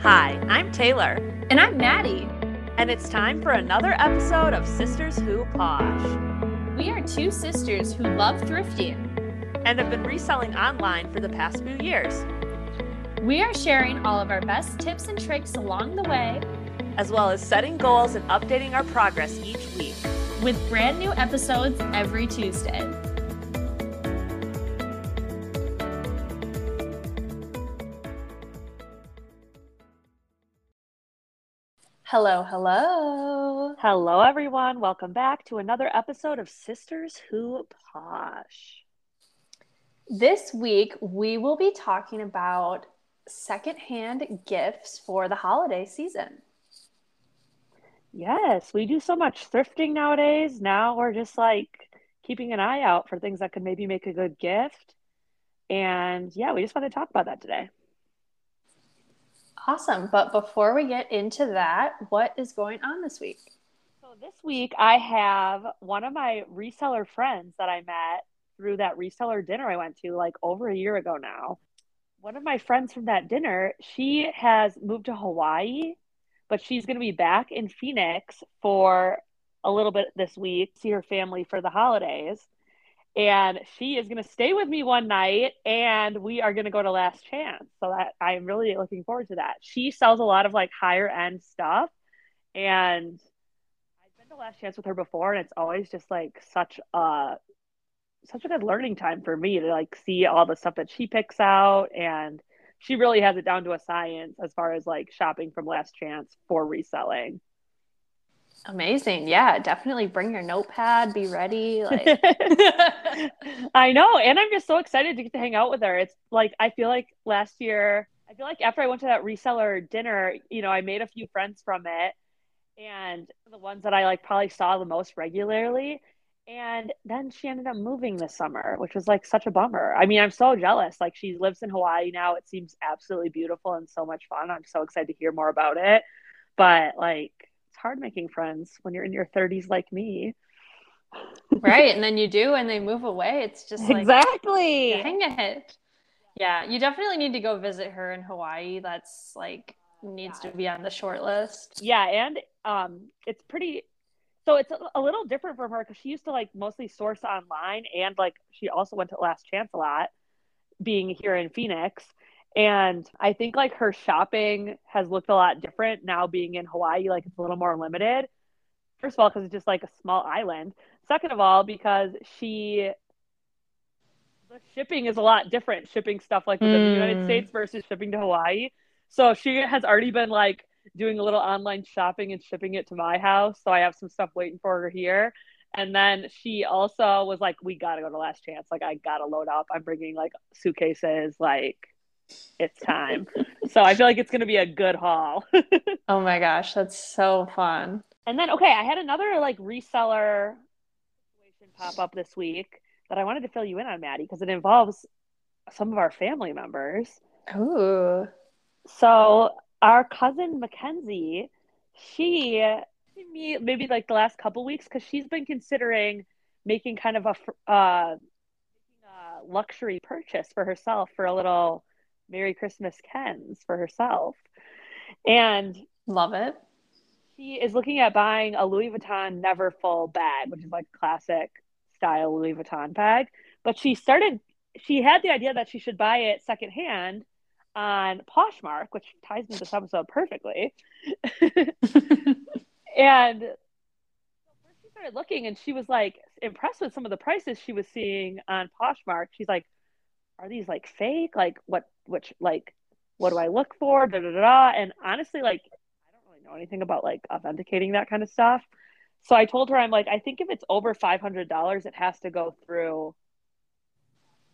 Hi, I'm Taylor, And I'm Maddie. and it's time for another episode of Sisters Who Posh We are two sisters who love thrifting. and have been reselling online for the past few years, We are sharing all of our best tips and tricks along the way as well as setting goals and updating our progress each week. with brand new episodes every Tuesday. Hello, hello. Hello, everyone. Welcome back to another episode of Sisters Who Posh. This week, we will be talking about secondhand gifts for the holiday season. Yes, we do so much thrifting nowadays. Now we're just like keeping an eye out for things that could maybe make a good gift. And yeah, we just want to talk about that today. Awesome. But before we get into that, what is going on this week? So this week I have one of my reseller friends that I met through that reseller dinner I went to like over a year ago now. One of my friends from that dinner, she has moved to Hawaii, but she's going to be back in Phoenix for a little bit this week, see her family for the holidays. And she is going to stay with me one night and we are going to go to Last Chance. So that I'm really looking forward to that. She sells a lot of like higher end stuff and I've been to Last Chance with her before, and it's always just like such a such a good learning time for me to like see all the stuff that she picks out, and she really has it down to a science as far as like shopping from Last Chance for reselling. Amazing. Yeah, definitely bring your notepad, be ready. Like I know, and I'm just so excited to get to hang out with her. It's like I feel like last year, I feel like after I went to that reseller dinner, you know, I made a few friends from it, and the ones that I like probably saw the most regularly. And then she ended up moving this summer, which was like such a bummer. I mean, I'm so jealous. Like she lives in Hawaii now. It seems absolutely beautiful and so much fun. I'm so excited to hear more about it. But like hard making friends when you're in your 30s like me. right, and then you do and they move away. It's just like exactly. dang it. Yeah, you definitely need to go visit her in Hawaii. That's like needs to be on the short list. Yeah, and um, it's pretty. So it's a, a little different from her because she used to like mostly source online, and like she also went to Last Chance a lot, being here in Phoenix. And I think like her shopping has looked a lot different now being in Hawaii. Like it's a little more limited. First of all, because it's just like a small island. Second of all, because she the shipping is a lot different shipping stuff like within the United Mm. States versus shipping to Hawaii. So she has already been like doing a little online shopping and shipping it to my house. So I have some stuff waiting for her here. And then she also was like, "We gotta go to Last Chance. Like, I gotta load up. I'm bringing like suitcases. Like, it's time." so I feel like it's gonna be a good haul. Oh my gosh, that's so fun. and then, okay, I had another like reseller situation pop up this week that I wanted to fill you in on, Maddie, because it involves some of our family members. Ooh. So our cousin Mackenzie, she me maybe like the last couple weeks because she's been considering making kind of a uh, making a luxury purchase for herself for a little Merry Christmas Kens for herself, and Love it. she is looking at buying a Louis Vuitton Neverfull bag, which is like a classic style Louis Vuitton bag. But she started, she had the idea that she should buy it secondhand on Poshmark, which ties into this episode perfectly. and she started looking and she was like impressed with some of the prices she was seeing on Poshmark. She's like, are these like fake? Like what, which, like, what do I look for? Da, da, da, da. And honestly, like, I don't really know anything about like authenticating that kind of stuff. So I told her, I'm like, I think if it's over $500, it has to go through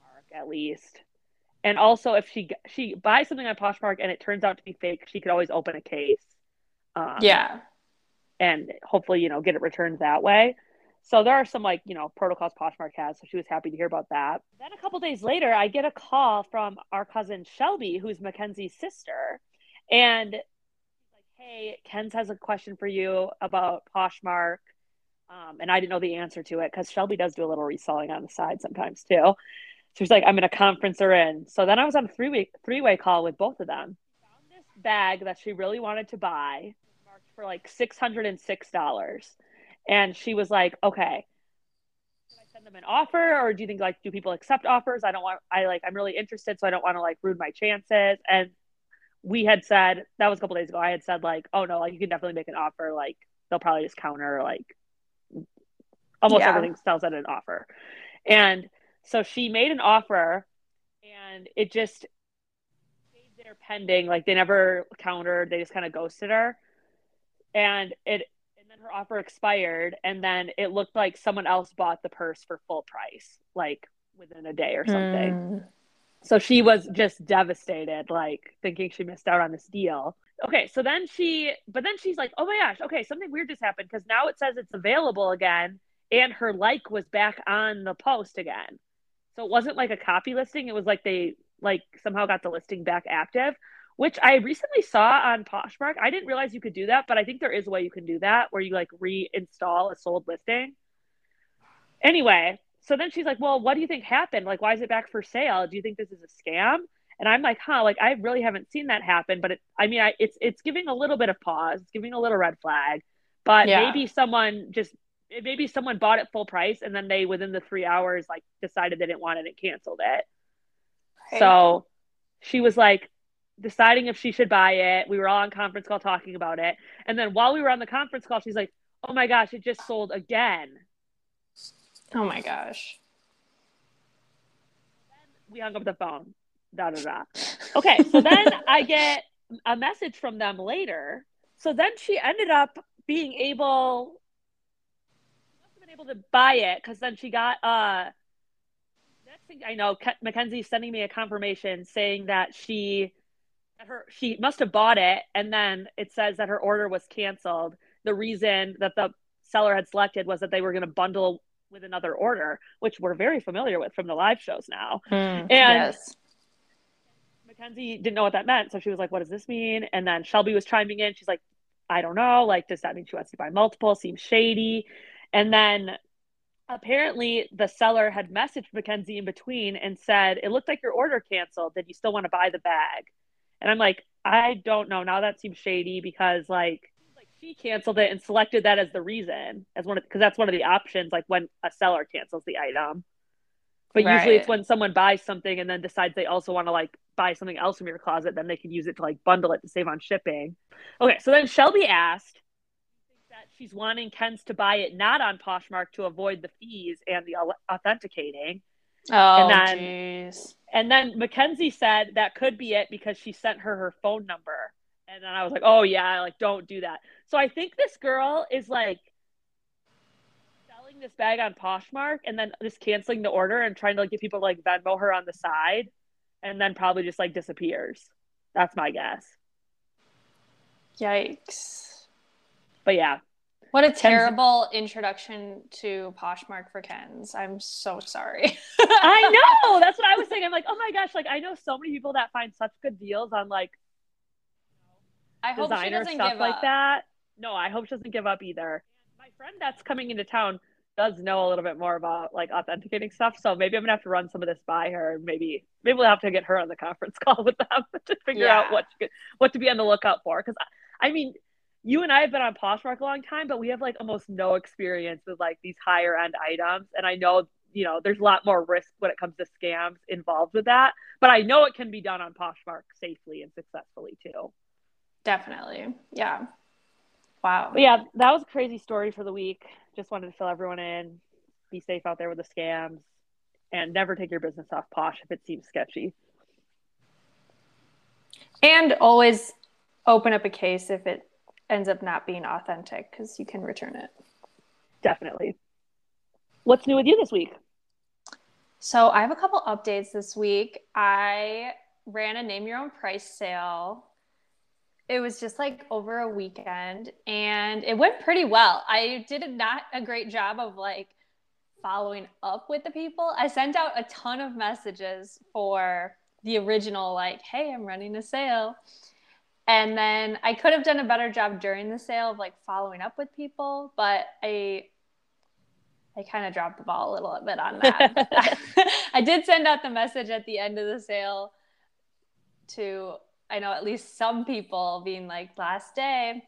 Mark at least. And also, if she she buys something on Poshmark and it turns out to be fake, she could always open a case. Um, Yeah. and hopefully, you know, get it returned that way. So there are some like, you know, protocols Poshmark has. So she was happy to hear about that. Then a couple days later, I get a call from our cousin Shelby, who's Mackenzie's sister. And like, hey, Ken's has a question for you about Poshmark. Um, and I didn't know the answer to it because Shelby does do a little reselling on the side sometimes too. So she's like, I'm going to conference her in. So then I was on a three way three way call with both of them. Found this bag that she really wanted to buy marked for like $606. And she was like, okay, should I send them an offer or do you think like, do people accept offers? I don't want, I like, I'm really interested. So I don't want to like ruin my chances. And we had said, that was a couple days ago. I had said like, oh no, like you can definitely make an offer. Like they'll probably just counter like almost yeah. everything sells at an offer. And so she made an offer and it just stayed there pending. Like they never countered, they just kind of ghosted her. And it and then her offer expired and then it looked like someone else bought the purse for full price, like within a day or something. Mm. So she was just devastated, like thinking she missed out on this deal. Okay, so then she, but then she's like, oh my gosh, okay, something weird just happened because now it says it's available again and her like was back on the post again. So it wasn't like a copy listing. It was like they like somehow got the listing back active, which I recently saw on Poshmark. I didn't realize you could do that, but I think there is a way you can do that where you like reinstall a sold listing. Anyway, so then she's like, "Well, what do you think happened? Like, why is it back for sale? Do you think this is a scam?" And I'm like, "Huh? Like, I really haven't seen that happen." But it, I mean, I, it's it's giving a little bit of pause. It's giving a little red flag. But yeah. maybe someone just maybe someone bought it full price and then they within the three hours like decided they didn't want it and canceled it. Right. So she was like deciding if she should buy it. We were all on conference call talking about it. And then while we were on the conference call, she's like, Oh my gosh, it just sold again. Oh my gosh. we hung up the phone. Da da da. Okay, so then I get a message from them later. So then she ended up being able able to buy it because then she got uh next thing I know, Ke- Mackenzie's sending me a confirmation saying that she her she must have bought it and then it says that her order was canceled. The reason that the seller had selected was that they were going to bundle with another order, which we're very familiar with from the live shows now. Mm, and yes. Mackenzie didn't know what that meant. So she was like, What does this mean? And then Shelby was chiming in. She's like, I don't know. Like, does that mean she wants to buy multiple? Seems shady. And then apparently the seller had messaged Mackenzie in between and said, It looked like your order canceled. Did you still want to buy the bag? And I'm like, I don't know. Now that seems shady because like like she canceled it and selected that as the reason as one because that's one of the options like when a seller cancels the item. But right. usually it's when someone buys something and then decides they also want to like buy something else from your closet, then they can use it to like bundle it to save on shipping. Okay, so then Shelby asked, that she's wanting Ken's to buy it not on Poshmark to avoid the fees and the authenticating. Oh, and then, geez. And then Mackenzie said that could be it because she sent her her phone number. And then I was like, oh, yeah, like, don't do that. So I think this girl is like selling this bag on Poshmark and then just canceling the order and trying to like, get people to like Venmo her on the side and then probably just like disappears. That's my guess. Yikes. But yeah. What a terrible introduction to Poshmark for Ken's. I'm so sorry. I know. That's what I was saying. I'm like, oh my gosh, like I know so many people that find such good deals on like I hope designer stuff like that. No, I hope she doesn't give up either. My friend that's coming into town does know a little bit more about like authenticating stuff. So maybe I'm gonna have to run some of this by her. Maybe maybe we'll have to get her on the conference call with them to figure yeah. out what to, what to be on the lookout for. Because I mean, you and I have been on Poshmark a long time, but we have like almost no experience with like these higher end items. And I know, you know, there's a lot more risk when it comes to scams involved with that. But I know it can be done on Poshmark safely and successfully too. Definitely. Yeah. Wow. But yeah, that was a crazy story for the week. Just wanted to fill everyone in. Be safe out there with the scams and never take your business off Posh if it seems sketchy. And always open up a case if it ends up not being authentic because you can return it. Definitely. What's new with you this week? So I have a couple updates this week. I ran a name your own price sale. It was just like over a weekend and it went pretty well. I did not a great job of like following up with the people. I sent out a ton of messages for the original like, "Hey, I'm running a sale." And then I could have done a better job during the sale of like following up with people, but I I kind of dropped the ball a little bit on that. I did send out the message at the end of the sale to I know at least some people being like last day.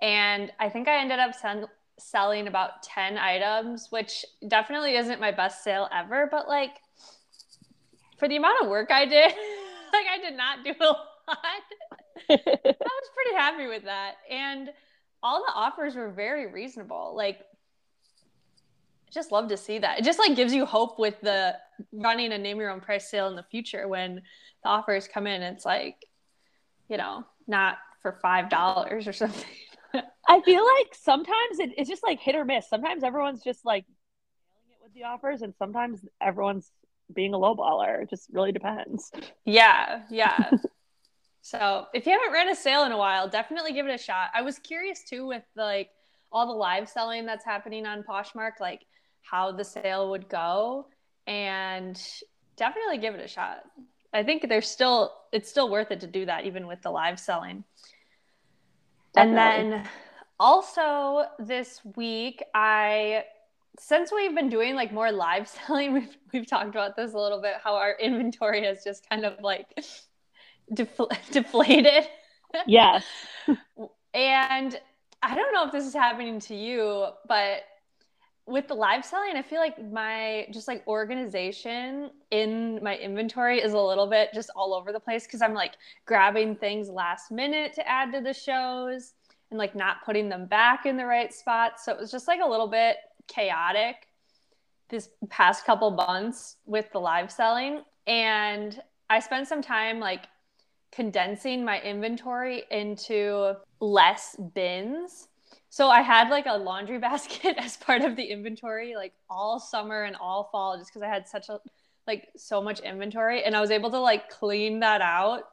And I think I ended up sen- selling about 10 items, which definitely isn't my best sale ever, but like for the amount of work I did, like I did not do a lot. I was pretty happy with that. And all the offers were very reasonable. Like just love to see that. It just like gives you hope with the running a name your own price sale in the future when the offers come in. It's like, you know, not for five dollars or something. I feel like sometimes it, it's just like hit or miss. Sometimes everyone's just like nailing it with the offers, and sometimes everyone's being a lowballer. It just really depends. Yeah, yeah. so if you haven't ran a sale in a while, definitely give it a shot. I was curious too with like all the live selling that's happening on Poshmark, like how the sale would go, and definitely give it a shot. I think there's still it's still worth it to do that even with the live selling. Definitely. And then also this week I since we've been doing like more live selling, we've we've talked about this a little bit how our inventory has just kind of like defl- deflated. Yes. and I don't know if this is happening to you, but with the live selling, I feel like my just like organization in my inventory is a little bit just all over the place because I'm like grabbing things last minute to add to the shows and like not putting them back in the right spot. So it was just like a little bit chaotic this past couple months with the live selling. And I spent some time like condensing my inventory into less bins so I had like a laundry basket as part of the inventory, like all summer and all fall, just because I had such a like so much inventory, and I was able to like clean that out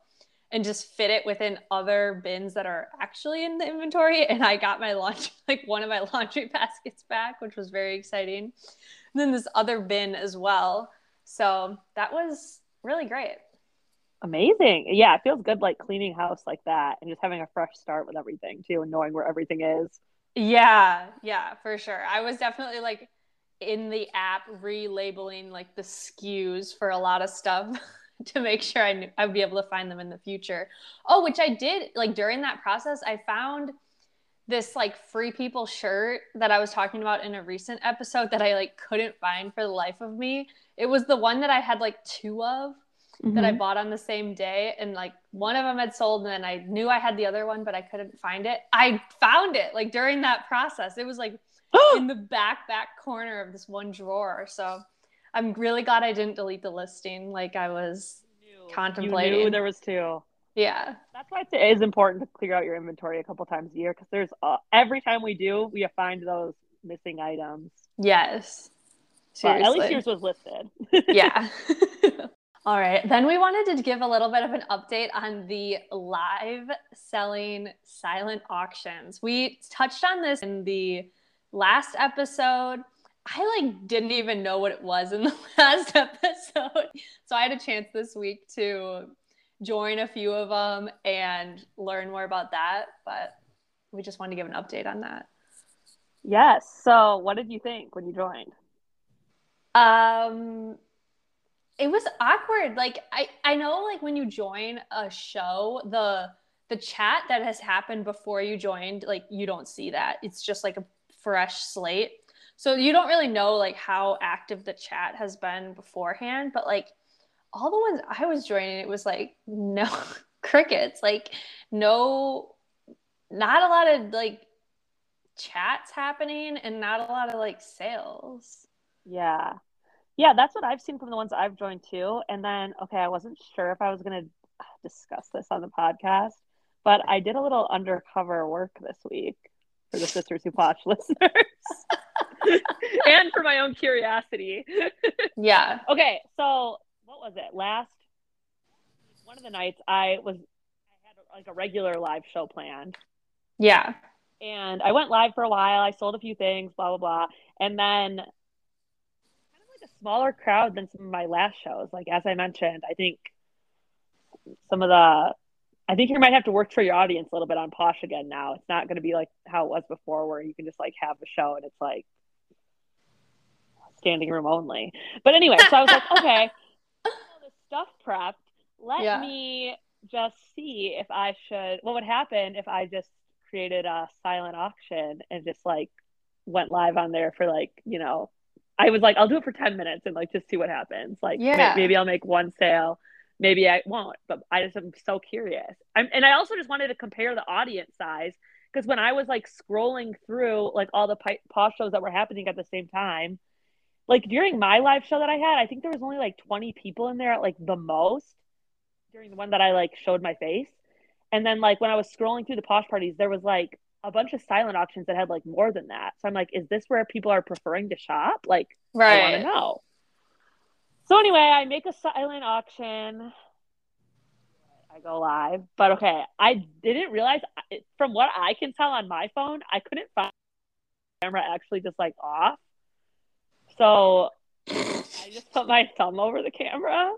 and just fit it within other bins that are actually in the inventory. And I got my laundry, like one of my laundry baskets back, which was very exciting. And then this other bin as well. So that was really great. Amazing. Yeah, it feels good like cleaning house like that and just having a fresh start with everything too and knowing where everything is. Yeah, yeah, for sure. I was definitely like in the app relabeling like the SKUs for a lot of stuff to make sure I knew I would be able to find them in the future. Oh, which I did like during that process, I found this like free people shirt that I was talking about in a recent episode that I like couldn't find for the life of me. It was the one that I had like two of mm-hmm. that I mm-hmm. bought on the same day. And like one of them had sold, and then I knew I had the other one, but I couldn't find it. I found it like during that process. It was like in the back, back corner of this one drawer. So I'm really glad I didn't delete the listing like I was you contemplating. You knew there was two. Yeah. That's why it is important to clear out your inventory a couple times a year because there's uh, every time we do, we find those missing items. Yes. Seriously. at least yours was listed. yeah. All right. Then we wanted to give a little bit of an update on the live selling silent auctions. We touched on this in the last episode. I like didn't even know what it was in the last episode. So I had a chance this week to join a few of them and learn more about that, but we just wanted to give an update on that. Yes. So, what did you think when you joined? Um it was awkward. Like I I know like when you join a show, the the chat that has happened before you joined, like you don't see that. It's just like a fresh slate. So you don't really know like how active the chat has been beforehand, but like all the ones I was joining, it was like no crickets, like no not a lot of like chats happening and not a lot of like sales. Yeah. Yeah, that's what I've seen from the ones I've joined too. And then, okay, I wasn't sure if I was going to discuss this on the podcast, but I did a little undercover work this week for the Sisters Who Posh listeners. and for my own curiosity. yeah. Okay, so what was it? Last one of the nights I was I had like a regular live show planned. Yeah. And I went live for a while. I sold a few things, blah blah blah. And then smaller crowd than some of my last shows. Like as I mentioned, I think some of the I think you might have to work for your audience a little bit on Posh again now. It's not going to be like how it was before, where you can just like have a show and it's like standing room only. But anyway, so I was like, okay, this stuff prepped. Let yeah. me just see if I should. What would happen if I just created a silent auction and just like went live on there for like you know I was like, I'll do it for 10 minutes and like just see what happens. Like, Yeah. maybe I'll make one sale, maybe I won't, but I just am so curious. I'm, and I also just wanted to compare the audience size because when I was like scrolling through like all the pi- Posh shows that were happening at the same time, like during my live show that I had, I think there was only like 20 people in there at like the most during the one that I like showed my face. And then like when I was scrolling through the posh parties, there was like a bunch of silent auctions that had like more than that. So I'm like, is this where people are preferring to shop? Like, I want to know. So anyway, I make a silent auction. I go live, but okay, I didn't realize from what I can tell on my phone, I couldn't find the camera actually just like off. So I just put my thumb over the camera.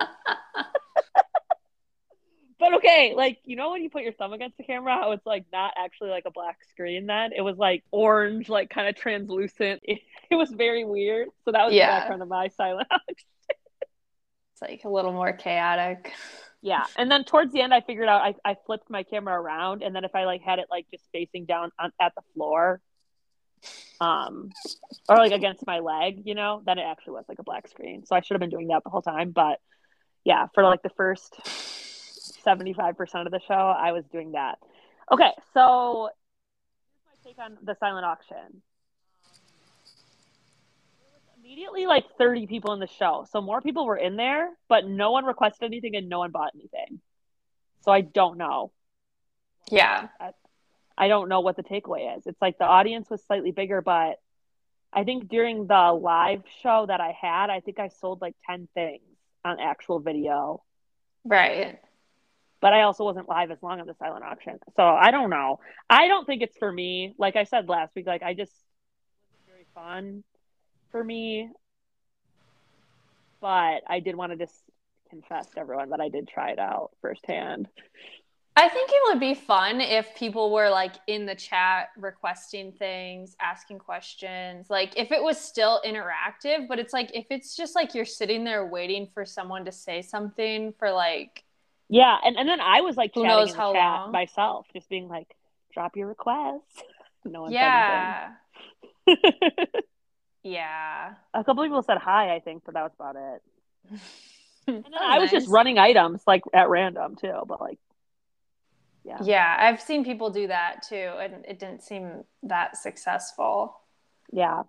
but okay, like you know when you put your thumb against the camera, how it's like not actually like a black screen. Then it was like orange, like kind of translucent. It, it was very weird. So that was Yeah. the background of my silent auction. It's like a little more chaotic. Yeah, and then towards the end, I figured out I, I flipped my camera around, and then if I like had it like just facing down on, at the floor, um, or like against my leg, you know, then it actually was like a black screen. So I should have been doing that the whole time. But yeah, for like the first seventy five percent of the show, I was doing that. Okay, so here's my take on the silent auction. Immediately, like 30 people in the show. So more people were in there, but no one requested anything and no one bought anything. So I don't know. Yeah. I don't know what the takeaway is. It's like the audience was slightly bigger, but I think during the live show that I had, I think I sold like 10 things on actual video, Right. But I also wasn't live as long on the silent auction. So I don't know. I don't think it's for me. Like I said last week, like I just very fun for me. But I did want to just confess to everyone that I did try it out firsthand. I think it would be fun if people were like in the chat requesting things, asking questions. Like if it was still interactive, but it's like if it's just like you're sitting there waiting for someone to say something for like Yeah, and, and then I was like Who knows how long? myself, just being like, drop your requests. No one said yeah. anything. Yeah. A couple people said hi, I think, but that was about it. And then That I was just running items like at random too, but like, yeah, Yeah, I've seen people do that too, and it didn't seem that successful. yeah.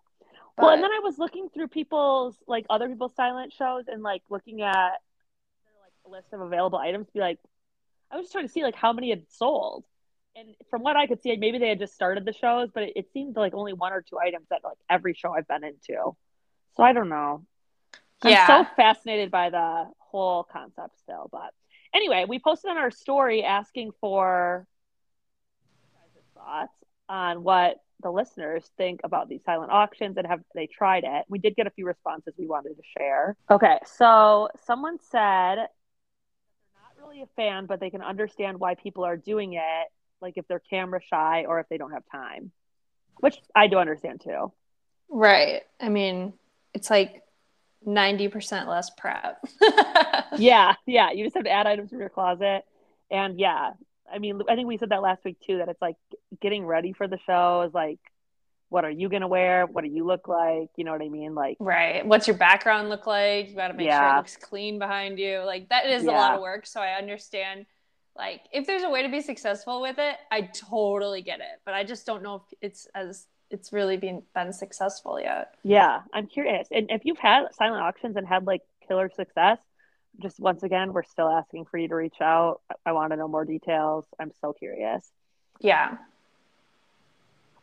But well, and then I was looking through people's like other people's silent shows and like looking at list of available items. Be like, I was just trying to see like how many had sold, and from what I could see, maybe they had just started the shows, but it, it seemed like only one or two items at like every show I've been into. So I don't know. Yeah. I'm so fascinated by the whole concept still. But anyway, we posted on our story asking for thoughts on what the listeners think about these silent auctions and have they tried it. We did get a few responses we wanted to share. Okay, so someone said that they're not really a fan, but they can understand why people are doing it, like if they're camera shy or if they don't have time, which I do understand too. right. I mean, it's like ninety percent less prep. yeah, yeah. You just have to add items from your closet. And yeah, I mean, I think we said that last week too, that it's like getting ready for the show is like, what are you going to wear? What do you look like? You know what I mean? Like, Right. What's your background look like? You got to make sure it looks clean behind you. Like that is a lot of work. So I understand. Like if there's a way to be successful with it, I totally get it. But I just don't know if it's as it's really been been successful yet. yeah, I'm curious. And if you've had silent auctions and had like killer success, just once again, we're still asking for you to reach out. I, I want to know more details. I'm so curious. Yeah.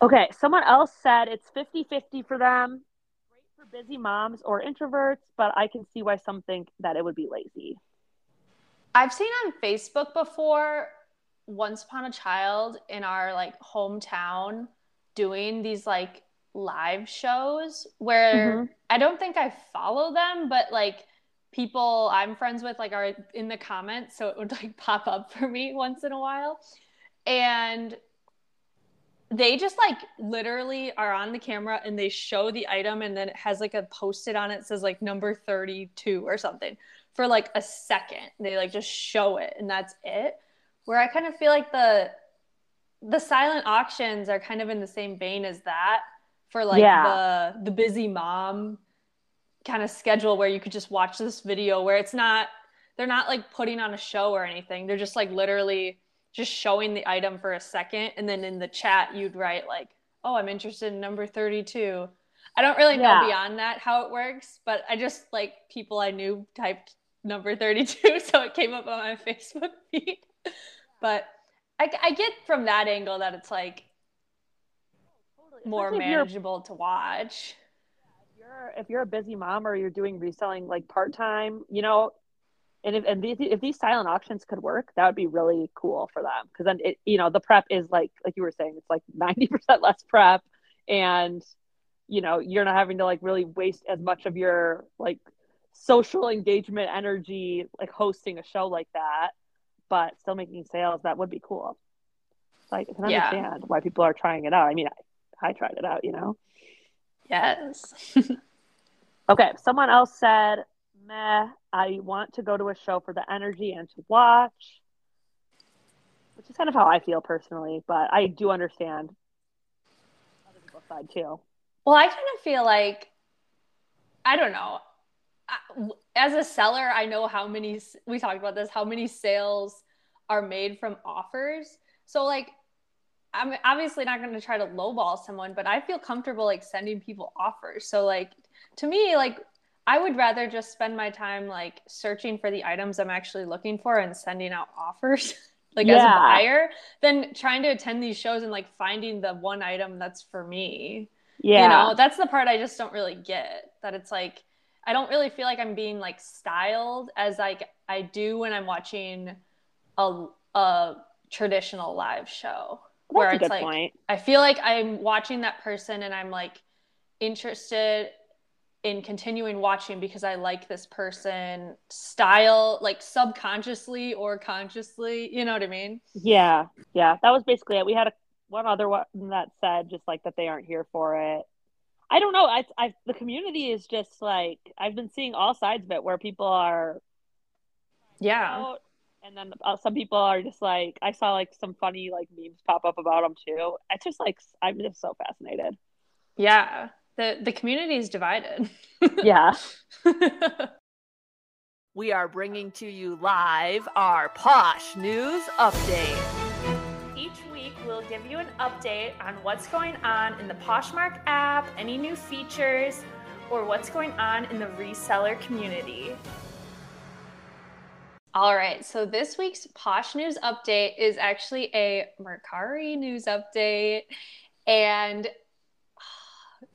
Okay, someone else said it's 50 50 for them. Great for busy moms or introverts, but I can see why some think that it would be lazy. I've seen on Facebook before once upon a child in our like hometown doing these like live shows where Mhm. I don't think I follow them, but like people I'm friends with like are in the comments, so it would like pop up for me once in a while. And they just like literally are on the camera and they show the item and then it has like a post-it on it says like number 32 or something. for like a second. They like just show it and that's it. Where I kind of feel like the the silent auctions are kind of in the same vein as that for like yeah. the the busy mom kind of schedule where you could just watch this video where it's not they're not like putting on a show or anything. They're just like literally just showing the item for a second and then in the chat you'd write like, "Oh, I'm interested in number 32." I don't really know yeah. beyond that how it works, but I just like people I knew typed number 32 so it came up on my Facebook feed. but I, I get from that angle that it's like more manageable to watch. If you're if you're a busy mom or you're doing reselling like part time, you know, and if and these, if these silent auctions could work, that would be really cool for them because then it you know the prep is like like you were saying it's like ninety percent less prep, and you know you're not having to like really waste as much of your like social engagement energy like hosting a show like that, but still making sales. That would be cool. So I can understand yeah. why people are trying it out. I mean, I, I tried it out, you know. Yes. okay. Someone else said meh. I want to go to a show for the energy and to watch, which is kind of how I feel personally, but I do understand other people's side too. Well, I kind of feel like, I don't know. As a seller, I know how many, we talked about this, how many sales are made from offers. So, like, I'm obviously not going to try to lowball someone, but I feel comfortable like sending people offers. So, like, to me, like, I would rather just spend my time like searching for the items I'm actually looking for and sending out offers like yeah. as a buyer than trying to attend these shows and like finding the one item that's for me. Yeah. You know, that's the part I just don't really get. That it's like I don't really feel like I'm being like styled as like I do when I'm watching a a traditional live show. That's where it's like point. I feel like I'm watching that person and I'm like interested in continuing watching because I like this person style, like subconsciously or consciously. You know what I mean? Yeah, yeah. That was basically it. We had a, one other one that said just like that they aren't here for it. I don't know. I, I, the community is just like I've been seeing all sides of it where people are, yeah, and then uh, some people are just like I saw like some funny like memes pop up about them too. It's just like I'm just so fascinated. Yeah, the the community is divided. yeah. we are bringing to you live our Posh News Update. Each week, we'll give you an update on what's going on in the Poshmark app, any new features, or what's going on in the reseller community. All right, so this week's Posh News Update is actually a Mercari news update. And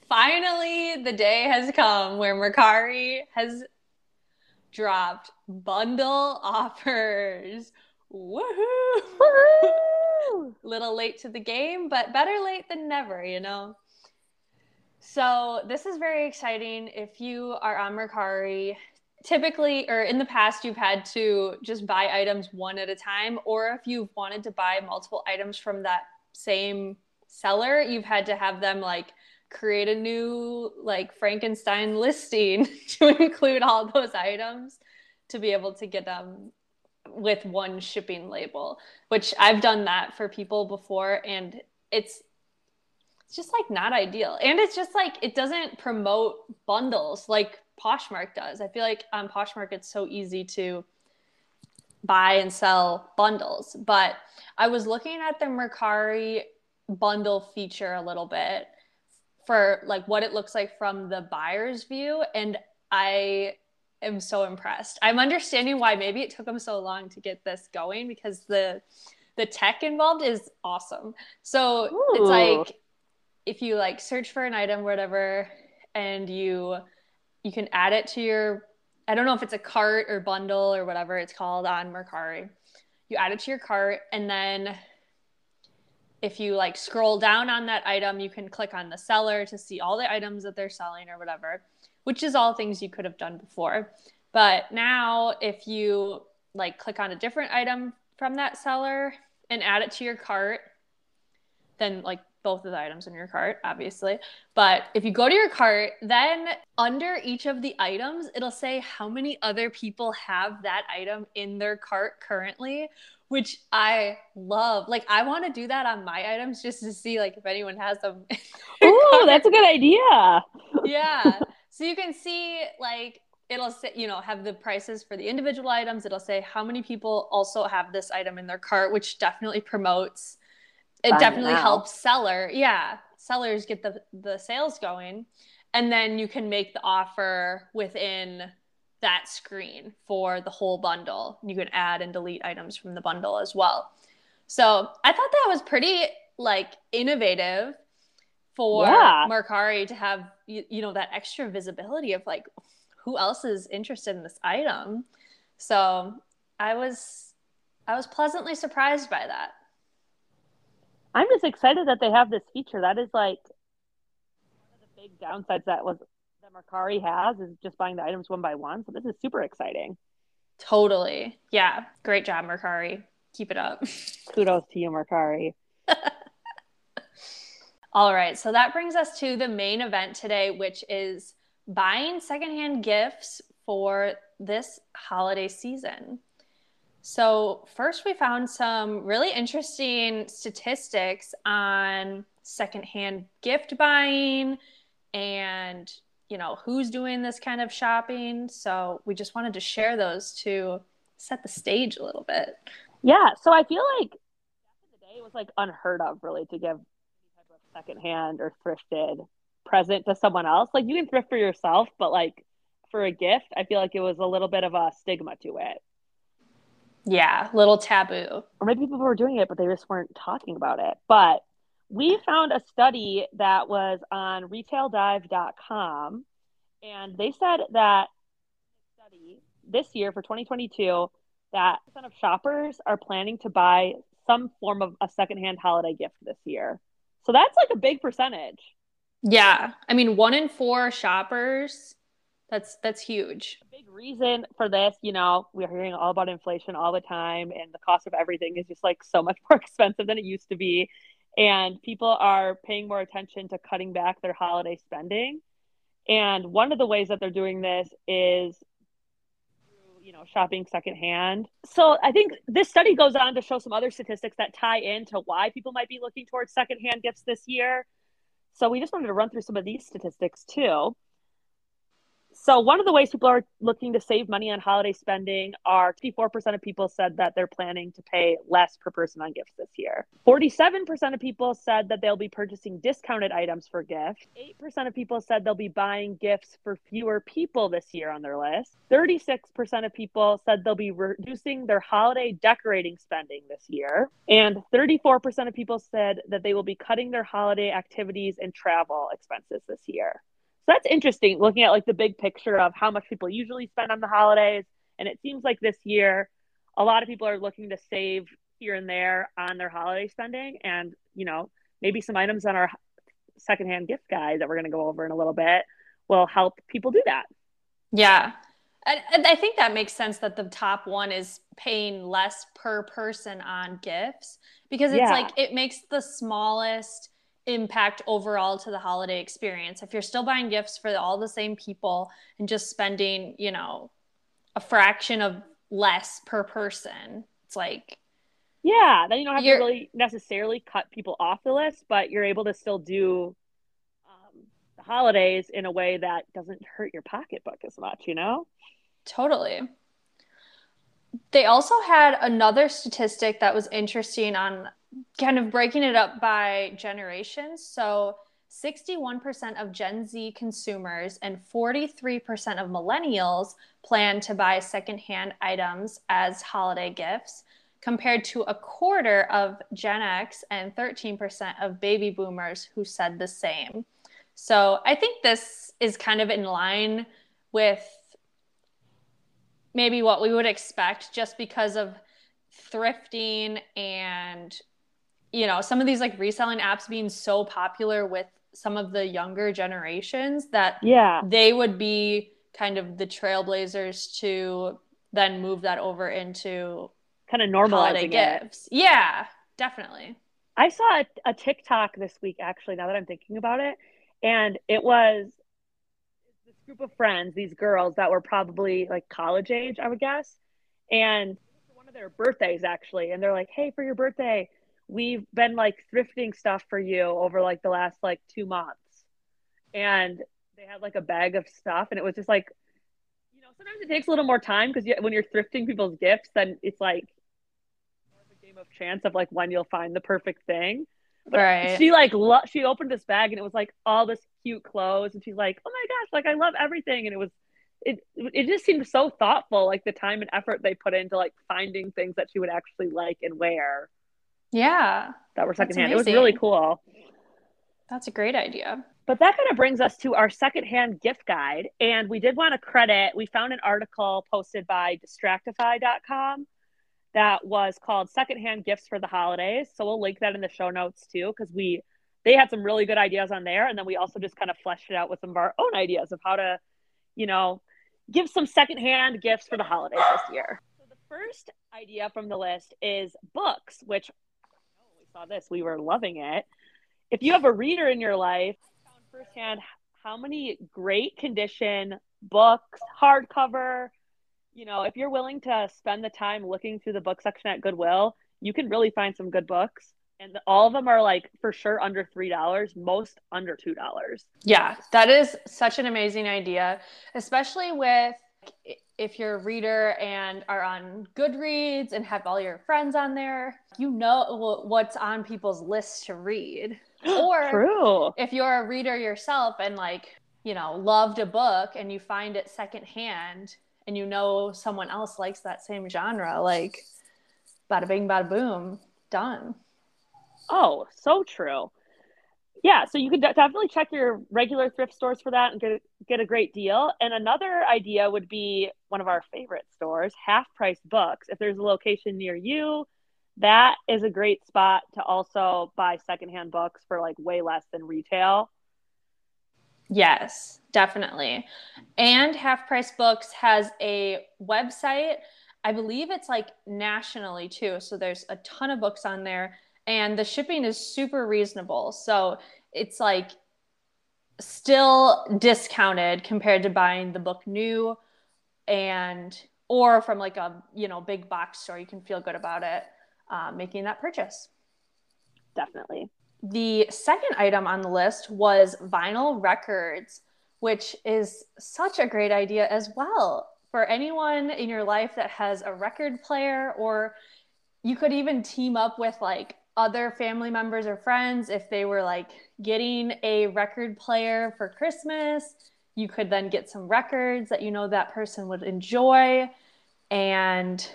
finally the day has come where Mercari has dropped bundle offers. Woohoo! Woohoo! Little late to the game, but better late than never, you know. So this is very exciting. If you are on Mercari, typically or in the past you've had to just buy items one at a time, or if you've wanted to buy multiple items from that same seller, you've had to have them like create a new like Frankenstein listing to include all those items to be able to get them with one shipping label, which I've done that for people before and it's it's just like not ideal. And it's just like it doesn't promote bundles like Poshmark does. I feel like on Poshmark it's so easy to buy and sell bundles. But I was looking at the Mercari bundle feature a little bit for like what it looks like from the buyer's view and i am so impressed. I'm understanding why maybe it took them so long to get this going because the the tech involved is awesome. So Ooh. it's like if you like search for an item whatever and you you can add it to your i don't know if it's a cart or bundle or whatever it's called on mercari. You add it to your cart and then if you like scroll down on that item, you can click on the seller to see all the items that they're selling or whatever, which is all things you could have done before. But now, if you like click on a different item from that seller and add it to your cart, then like both of the items in your cart, obviously. But if you go to your cart, then under each of the items, it'll say how many other people have that item in their cart currently, which I love. Like I want to do that on my items just to see like if anyone has them. Oh, that's a good idea. yeah. So you can see like it'll say you know have the prices for the individual items it'll say how many people also have this item in their cart which definitely promotes it Fun definitely now. helps seller yeah sellers get the the sales going and then you can make the offer within that screen for the whole bundle you can add and delete items from the bundle as well so i thought that was pretty like innovative for Yeah. Mercari to have you, you know that extra visibility of like who else is interested in this item so i was i was pleasantly surprised by that I'm just excited that they have this feature. That is like one of the big downsides that was that Mercari has is just buying the items one by one. So this is super exciting. Totally. Yeah. Great job, Mercari. Keep it up. Kudos to you, Mercari. All right. So that brings us to the main event today, which is buying secondhand gifts for this holiday season. So, first, we found some really interesting statistics on secondhand gift buying and you know who's doing this kind of shopping so we just wanted to share those to set the stage a little bit Yeah. So I feel like back in the day it was like unheard of really to give any type of secondhand or thrifted present to someone else. Like you can thrift for yourself, but like for a gift, I feel like it was a little bit of a stigma to it. yeah little taboo or maybe people were doing it, but they just weren't talking about it. But we found a study that was on retaildive.com, and they said that study this year for 2022 that percent of shoppers are planning to buy some form of a secondhand holiday gift this year. So that's like a big percentage. Yeah. I mean, one in four shoppers, that's that's huge. A big reason for this, you know, we're hearing all about inflation all the time, and the cost of everything is just like so much more expensive than it used to be. And people are paying more attention to cutting back their holiday spending. And one of the ways that they're doing this is you know, shopping secondhand. So I think this study goes on to show some other statistics that tie into why people might be looking towards secondhand gifts this year. So we just wanted to run through some of these statistics too. So one of the ways people are looking to save money on holiday spending are 54% of people said that they're planning to pay less per person on gifts this year. 47% of people said that they'll be purchasing discounted items for gifts. 8% of people said they'll be buying gifts for fewer people this year on their list. 36% of people said they'll be reducing their holiday decorating spending this year. And 34% of people said that they will be cutting their holiday activities and travel expenses this year. So that's interesting looking at like the big picture of how much people usually spend on the holidays. And it seems like this year, a lot of people are looking to save here and there on their holiday spending. And, you know, maybe some items on our secondhand gift guide that we're going to go over in a little bit will help people do that. Yeah. And, I think that makes sense that the top one is paying less per person on gifts because it's Yeah. like it makes the smallest impact overall to the holiday experience. If you're still buying gifts for all the same people and just spending, you know, a fraction of less per person, it's like Yeah. Then you don't have You're- to really necessarily cut people off the list, but you're able to still do um, the holidays in a way that doesn't hurt your pocketbook as much, you know? Totally. They also had another statistic that was interesting on kind of breaking it up by generations. So, 61% of Gen Z consumers and 43% of millennials plan to buy secondhand items as holiday gifts, compared to a quarter of Gen X and 13% of baby boomers who said the same. So, I think this is kind of in line with maybe what we would expect just because of thrifting and you know some of these like reselling apps being so popular with some of the younger generations that Yeah. they would be kind of the trailblazers to then move that over into Kind of normalizing it. gifts. Yeah, definitely. I saw a, a TikTok this week, actually, now that I'm thinking about it. And it was this group of friends, these girls that were probably like college age, I would guess. And one of their birthdays, actually. And they're like, hey, for your birthday, we've been like thrifting stuff for you over like the last like two months. And they had like a bag of stuff. And it was just like, you know, sometimes it takes a little more time because when you're thrifting people's gifts, then it's like a game of chance of like when you'll find the perfect thing. But right. she like lo- she opened this bag and it was like all this cute clothes and she's like, "Oh my gosh, like I love everything." And it was it it just seemed so thoughtful like the time and effort they put into like finding things that she would actually like and wear. Yeah. That were secondhand. It was really cool. That's a great idea. But that kind of brings us to our secondhand gift guide. And we did want to credit, we found an article posted by distractify.com that was called Secondhand Gifts for the Holidays. So we'll link that in the show notes too, because we they had some really good ideas on there. And then we also just kind of fleshed it out with some of our own ideas of how to, you know, give some secondhand gifts for the holidays this year. So the first idea from the list is books, which saw this, we were loving it. If you have a reader in your life, found firsthand how many great condition books, hardcover, you know, if you're willing to spend the time looking through the book section at Goodwill, you can really find some good books. And all of them are like for sure under $3, most under $2. Yeah, that is such an amazing idea, especially with if you're a reader and are on Goodreads and have all your friends on there, you know what's on people's lists to read. Or True. if you're a reader yourself and like, you know, loved a book and you find it secondhand and you know someone else likes that same genre, like bada bing, bada boom, done. Oh, so true. Yeah, so you can de- definitely check your regular thrift stores for that and get get a great deal. And another idea would be one of our favorite stores, Half Price Books. If there's a location near you, that is a great spot to also buy secondhand books for like way less than retail. Yes, definitely. And Half Price Books has a website. I believe it's like nationally too. So there's a ton of books on there and the shipping is super reasonable. So it's like still discounted compared to buying the book new and or from like a you know big box store you can feel good about it uh, making that purchase. Definitely. The second item on the list was vinyl records which is such a great idea as well. For anyone in your life that has a record player or you could even team up with like other family members or friends if they were like getting a record player for Christmas. You could then get some records that you know that person would enjoy and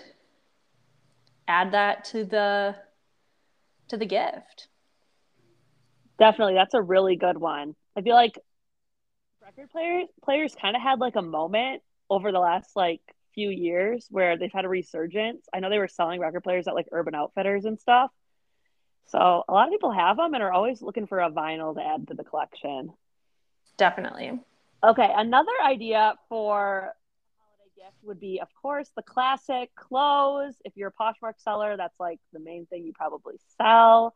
add that to the to the gift. Definitely, that's a really good one. I feel like record players players kind of had like a moment over the last like few years where they've had a resurgence. I know they were selling record players at like Urban Outfitters and stuff. So a lot of people have them and are always looking for a vinyl to add to the collection. Definitely. Okay, another idea for holiday gift would be, of course, the classic clothes. If you're a Poshmark seller, that's like the main thing you probably sell.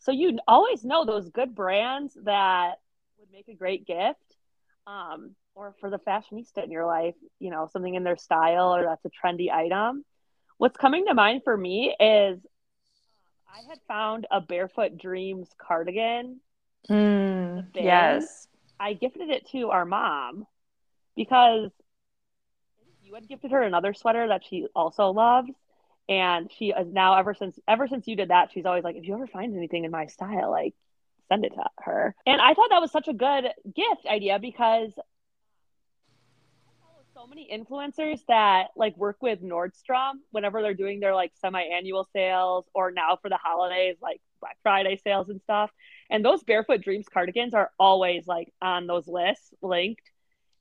So you always know those good brands that would make a great gift. Um, or for the fashionista in your life, you know, something in their style or that's a trendy item. What's coming to mind for me is I had found a Barefoot Dreams cardigan. Mm, yes. I gifted it to our mom because you had gifted her another sweater that she also loves. And she is now ever since ever since you did that, she's always like, if you ever find anything in my style, like send it to her. And I thought that was such a good gift idea because so many influencers that like work with Nordstrom whenever they're doing their like semi-annual sales or now for the holidays like Black Friday sales and stuff. And those Barefoot Dreams cardigans are always like on those lists linked.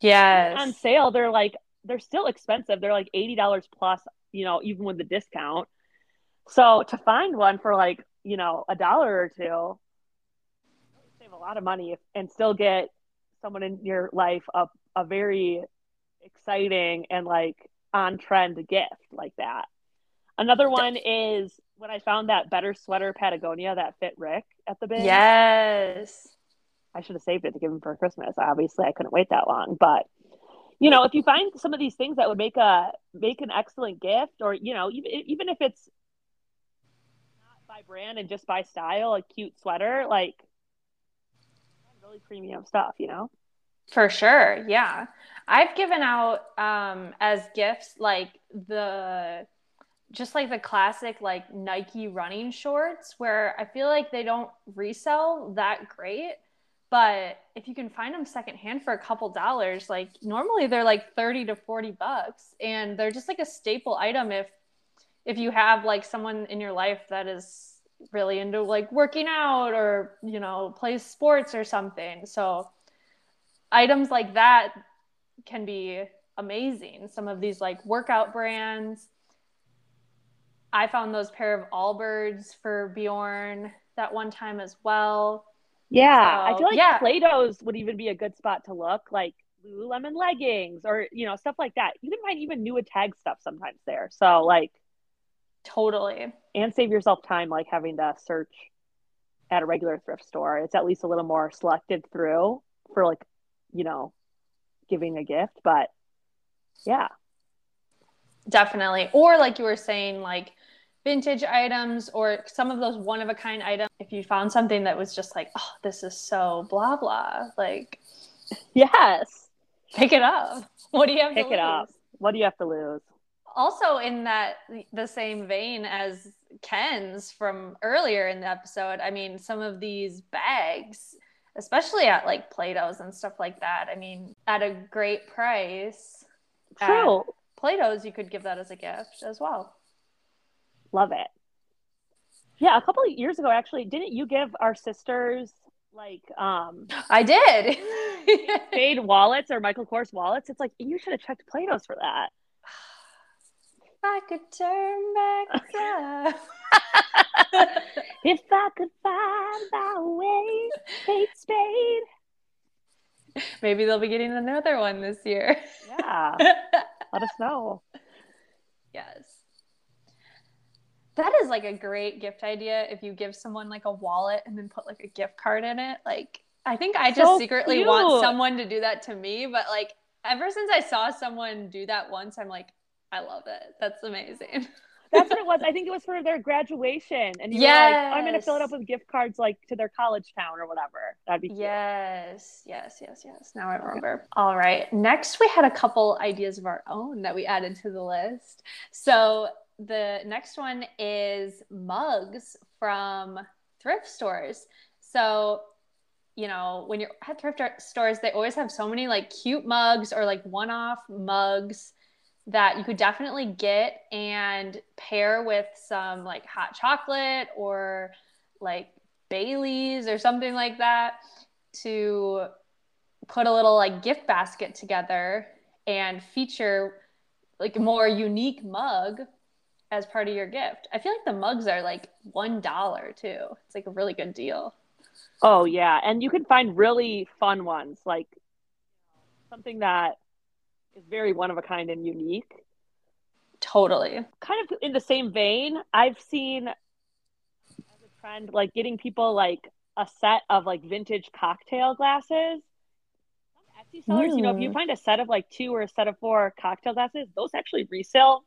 Yes. On sale, they're like they're still expensive. They're like $80 plus, you know, even with the discount. So to find one for like, you know, a dollar or two, save a lot of money and still get someone in your life a, a very exciting and like on trend gift like that. Another one is when I found that better sweater Patagonia that fit Rick at the bin. Yes. I should have saved it to give him for Christmas. Obviously, I couldn't wait that long, but you know, if you find some of these things that would make a make an excellent gift, or you know, even even if it's not by brand and just by style, a cute sweater, like really premium stuff, you know. For sure, yeah. I've given out um, as gifts like the just like the classic like Nike running shorts where I feel like they don't resell that great. But if you can find them secondhand for a couple dollars, like normally they're like 30 to 40 bucks and they're just like a staple item if if you have like someone in your life that is really into like working out or you know plays sports or something. So items like that can be amazing. Some of these like workout brands I found those pair of Allbirds for Bjorn that one time as well. Yeah, so, I feel like yeah. Plato's would even be a good spot to look, like Lululemon leggings or you know stuff like that. You can find even new tag stuff sometimes there. So like, totally, and save yourself time like having to search at a regular thrift store. It's at least a little more selected through for like, you know, giving a gift. But yeah, definitely. Or like you were saying, like vintage items or some of those one of a kind items. If you found something that was just like, oh, this is so blah blah, like, yes, pick it up. What do you have pick to it lose? up? What do you have to lose? Also, in that the same vein as Ken's from earlier in the episode, I mean, some of these bags, especially at like Plato's and stuff like that, I mean, at a great price. True. Plato's, you could give that as a gift as well. Love it. Yeah, a couple of years ago, actually, didn't you give our sisters like um I did Spade wallets or Michael Kors wallets? It's like you should have checked Plato's for that. I could turn back time. if I could find my way, Kate Spade. Maybe they'll be getting another one this year. Yeah. Let us know. Yes. That is like a great gift idea if you give someone like a wallet and then put like a gift card in it. Like I think I just so secretly cute. want someone to do that to me, but like ever since I saw someone do that once, I'm like, I love it. That's amazing. That's what it was. I think it was for their graduation. And you yes. were like, I'm going to fill it up with gift cards like to their college town or whatever. That'd be cute. Yes, yes, yes, yes. Now I remember. All right. Next, we had a couple ideas of our own that we added to the list. So the next one is mugs from thrift stores. So you know, when you're at thrift stores, they always have so many like cute mugs or like one off mugs that you could definitely get and pair with some like hot chocolate or like Bailey's or something like that to put a little like gift basket together and feature like a more unique mug as part of your gift. I feel like the mugs are like $1 too. It's like a really good deal. Oh yeah, and you can find really fun ones like something that is very one of a kind and unique. Totally. Kind of in the same vein, I've seen as a trend like getting people like a set of like vintage cocktail glasses. Some Etsy sellers, mm. you know, if you find a set of like two or a set of four cocktail glasses, those actually resell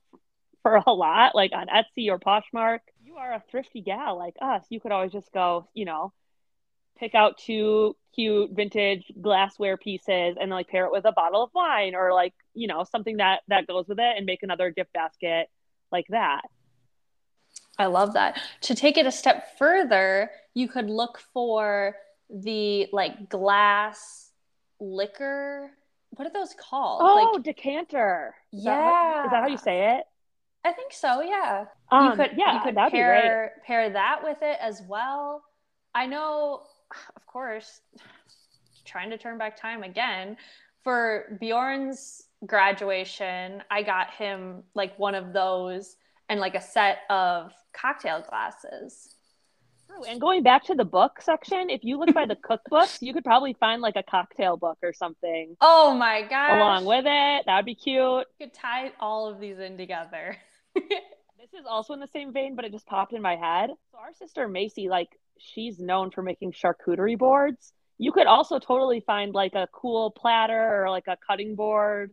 for a lot, like on Etsy or Poshmark. You are a thrifty gal like us. You could always just go, you know, pick out two cute vintage glassware pieces and like pair it with a bottle of wine or like you know something that that goes with it and make another gift basket like that. I love that. To take it a step further you could look for the like glass liquor. What are those called? Oh like, decanter. Is yeah that, is that how you say it? I think so yeah. Um, you could yeah you could pair pair that with it as well. I know of course, trying to turn back time again. For Bjorn's graduation, I got him like one of those and like a set of cocktail glasses. And going back to the book section, if you look by the cookbooks, you could probably find like a cocktail book or something. Oh my god! Along with it. That would be cute. You could tie all of these in together. This is also in the same vein, but it just popped in my head. So our sister Macy, like she's known for making charcuterie boards. You could also totally find like a cool platter or like a cutting board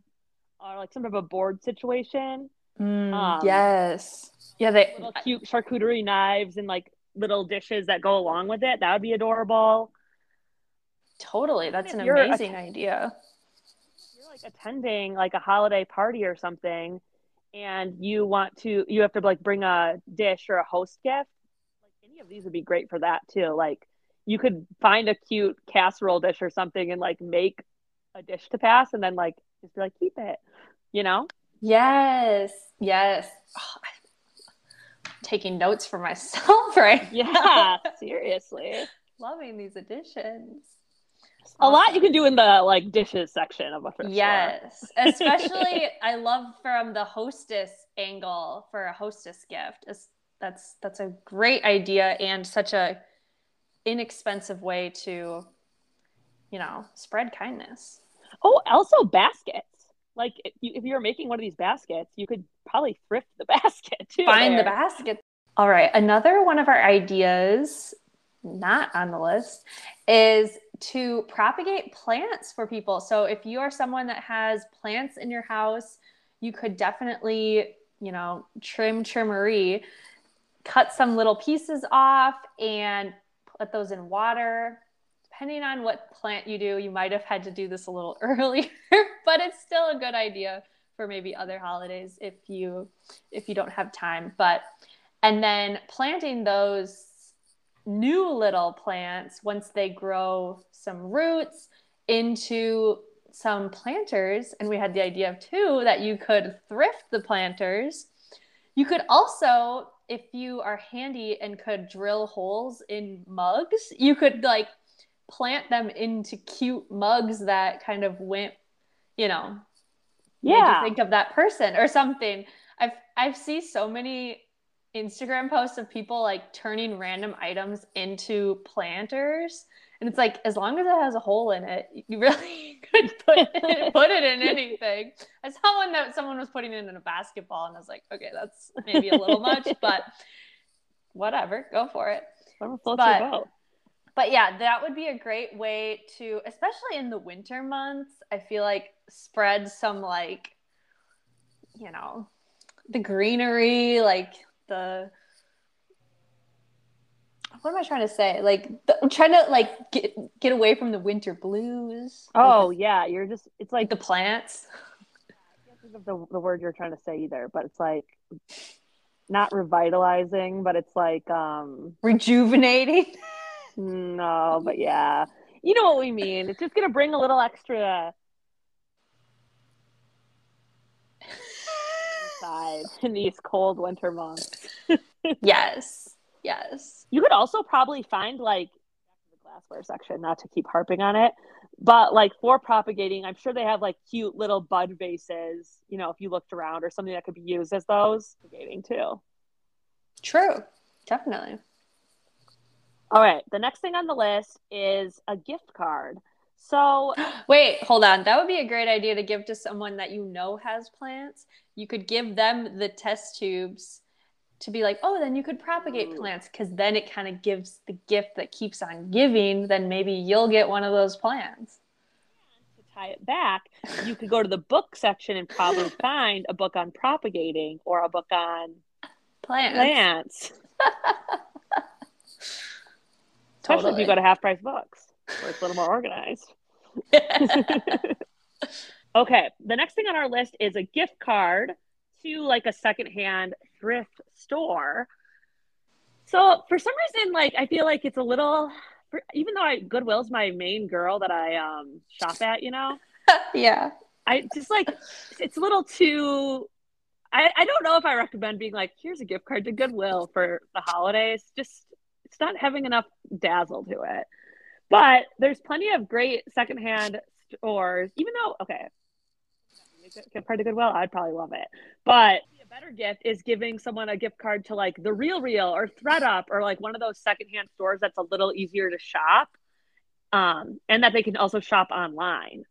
or like some of a board situation. Mm, Um, yes. Yeah, they Little cute charcuterie knives and like little dishes that go along with it. That would be adorable. totally. That's an you're a- amazing idea. If you're like attending like a holiday party or something and you want to you have to like bring a dish or a host gift like any of these would be great for that too like you could find a cute casserole dish or something and like make a dish to pass and then like just be like keep it you know Yes. Yes. Oh, I'm taking notes for myself right yeah seriously Loving these additions. a lot you can do in the like dishes section of a thrift store. Yes, especially I love from the hostess angle for a hostess gift. That's that's a great idea and such a inexpensive way to, you know, spread kindness. oh also baskets like if, you, if you're making one of these baskets you could probably thrift the basket too Find the basket. All right, another one of our ideas, not on the list, is to propagate plants for people. So if you are someone that has plants in your house, you could definitely, you know, trim trimmery, cut some little pieces off and put those in water. Depending on what plant you do, you might have had to do this a little earlier, but it's still a good idea for maybe other holidays if you if you don't have time. But and then planting those new little plants once they grow some roots into some planters and we had the idea of too that you could thrift the planters you could also if you are handy and could drill holes in mugs you could like plant them into cute mugs that kind of went you know made you yeah. think of that person or something. I've i've seen so many instagram posts of people like turning random items into planters and it's like as long as it has a hole in it you really could put it, put it in anything. I saw one that someone was putting it in a basketball and i was like okay that's maybe a little much but whatever go for it. But- but yeah, that would be a great way to, especially in the winter months, I feel like spread some like, you know, the greenery, like the, what am I trying to say? Like, the, I'm trying to like get get away from the winter blues. Oh like, yeah, you're just it's like like the plants. I can't think of the, the word you're trying to say either, but it's like not revitalizing, but it's like um Rejuvenating. no, but yeah. You know what we mean. It's just gonna bring a little extra inside in these cold winter months. yes. Yes. You could also probably find like the glassware section, not to keep harping on it, but like for propagating, I'm sure they have like cute little bud vases, you know, if you looked around or something that could be used as those propagating too. True. Definitely. All right, the next thing on the list is a gift card. So, Wait, hold on. That would be a great idea to give to someone that you know has plants. You could give them the test tubes to be like, oh, then you could propagate plants because then it kind of gives the gift that keeps on giving. Then maybe you'll get one of those plants. to tie it back, you could go to the book section and probably find a book on propagating or a book on Plants. plants. Especially if you go to half price books where it's a little more organized. Okay, the next thing on our list is a gift card to like a secondhand thrift store. So for some reason, like I feel like it's a little, for, even though I Goodwill's my main girl that I um shop at, you know, yeah. I just like it's a little too. I I don't know if I recommend being like here's a gift card to Goodwill for the holidays. Just it's not having enough dazzle to it. But there's plenty of great secondhand stores. Even though okay, gift card to Goodwill, I'd probably love it. But a better gift is giving someone a gift card to like the Real Real or ThredUp or like one of those secondhand stores that's a little easier to shop, um, and that they can also shop online.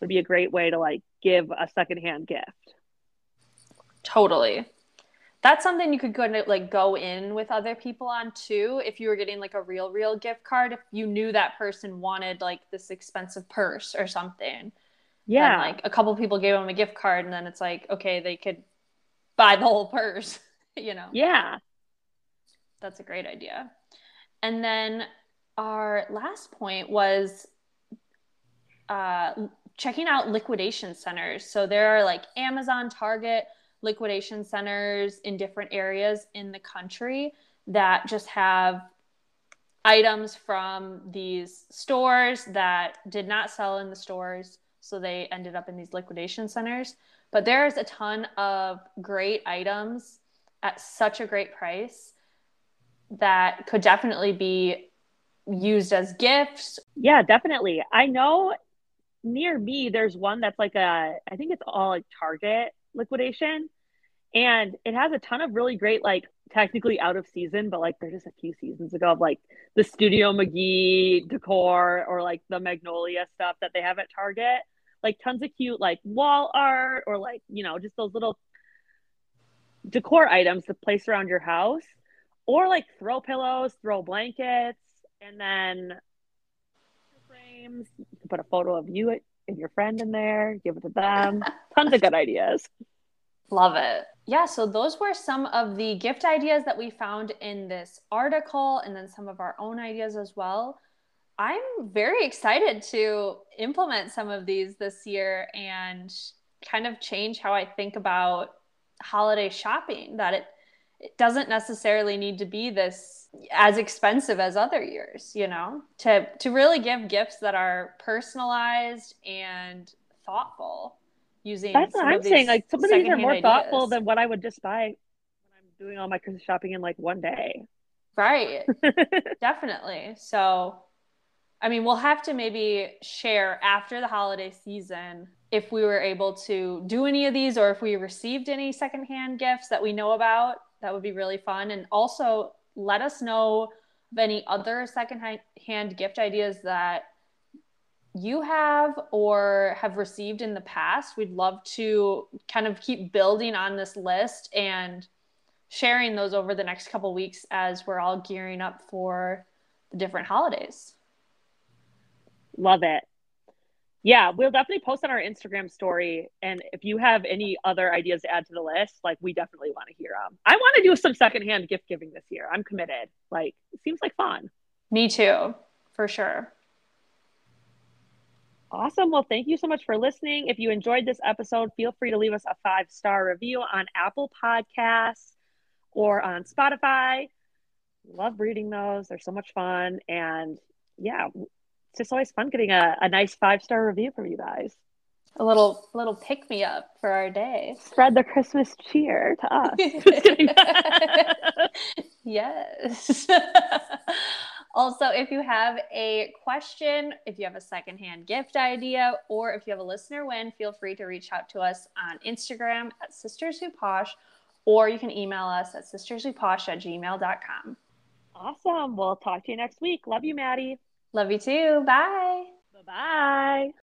Would be a great way to like give a secondhand gift. Totally. that's something you could go to like go in with other people on too if you were getting like a real real gift card if you knew that person wanted like this expensive purse or something yeah. then, like a couple people gave them a gift card and then it's like okay they could buy the whole purse you know? Yeah. That's a great idea. And then our last point was uh, checking out liquidation centers. So there are like amazon target liquidation centers in different areas in the country that just have items from these stores that did not sell in the stores so they ended up in these liquidation centers. But there's a ton of great items at such a great price that could definitely be used as gifts. Yeah definitely. I know near me there's one that's like a i think it's all like target liquidation and it has a ton of really great like technically out of season but like they're just a few seasons ago of like the studio mcgee decor or like the magnolia stuff that they have at target. Like tons of cute like wall art or like you know just those little decor items to place around your house or like throw pillows throw blankets and then frames. You can put a photo of you and your friend in there give it to them. Tons of good ideas Love it. Yeah, so those were some of the gift ideas that we found in this article and then some of our own ideas as well. I'm very excited to implement some of these this year and kind of change how I think about holiday shopping that it it doesn't necessarily need to be this as expensive as other years, you know, to to really give gifts that are personalized and thoughtful using that's what i'm saying like some of these are more ideas. thoughtful than what i would just buy when i'm doing all my christmas shopping in like one day. Right. Definitely. So i mean we'll have to maybe share after the holiday season if we were able to do any of these or if we received any secondhand gifts that we know about. That would be really fun. And also let us know of any other secondhand gift ideas that you have or have received in the past. We'd love to kind of keep building on this list and sharing those over the next couple weeks as we're all gearing up for the different holidays. Love it. Yeah, we'll definitely post on our Instagram story. And if you have any other ideas to add to the list, like we definitely want to hear them. I want to do some secondhand gift giving this year. I'm committed. Like, it seems like fun. Me too, for sure. Awesome. Well, thank you so much for listening. If you enjoyed this episode, feel free to leave us a five star review on Apple Podcasts or on Spotify. Love reading those, they're so much fun. And yeah, it's just always fun getting a, a nice five star review from you guys. A little little pick me up for our day. Spread the Christmas cheer to us. yes. Also, if you have a question, if you have a secondhand gift idea, or if you have a listener win, feel free to reach out to us on Instagram at Sisters Who Posh, or you can email us at sisterswhoposh at gmail.com. Awesome. We'll talk to you next week. Love you, Maddie. Love you too. Bye. Bye bye.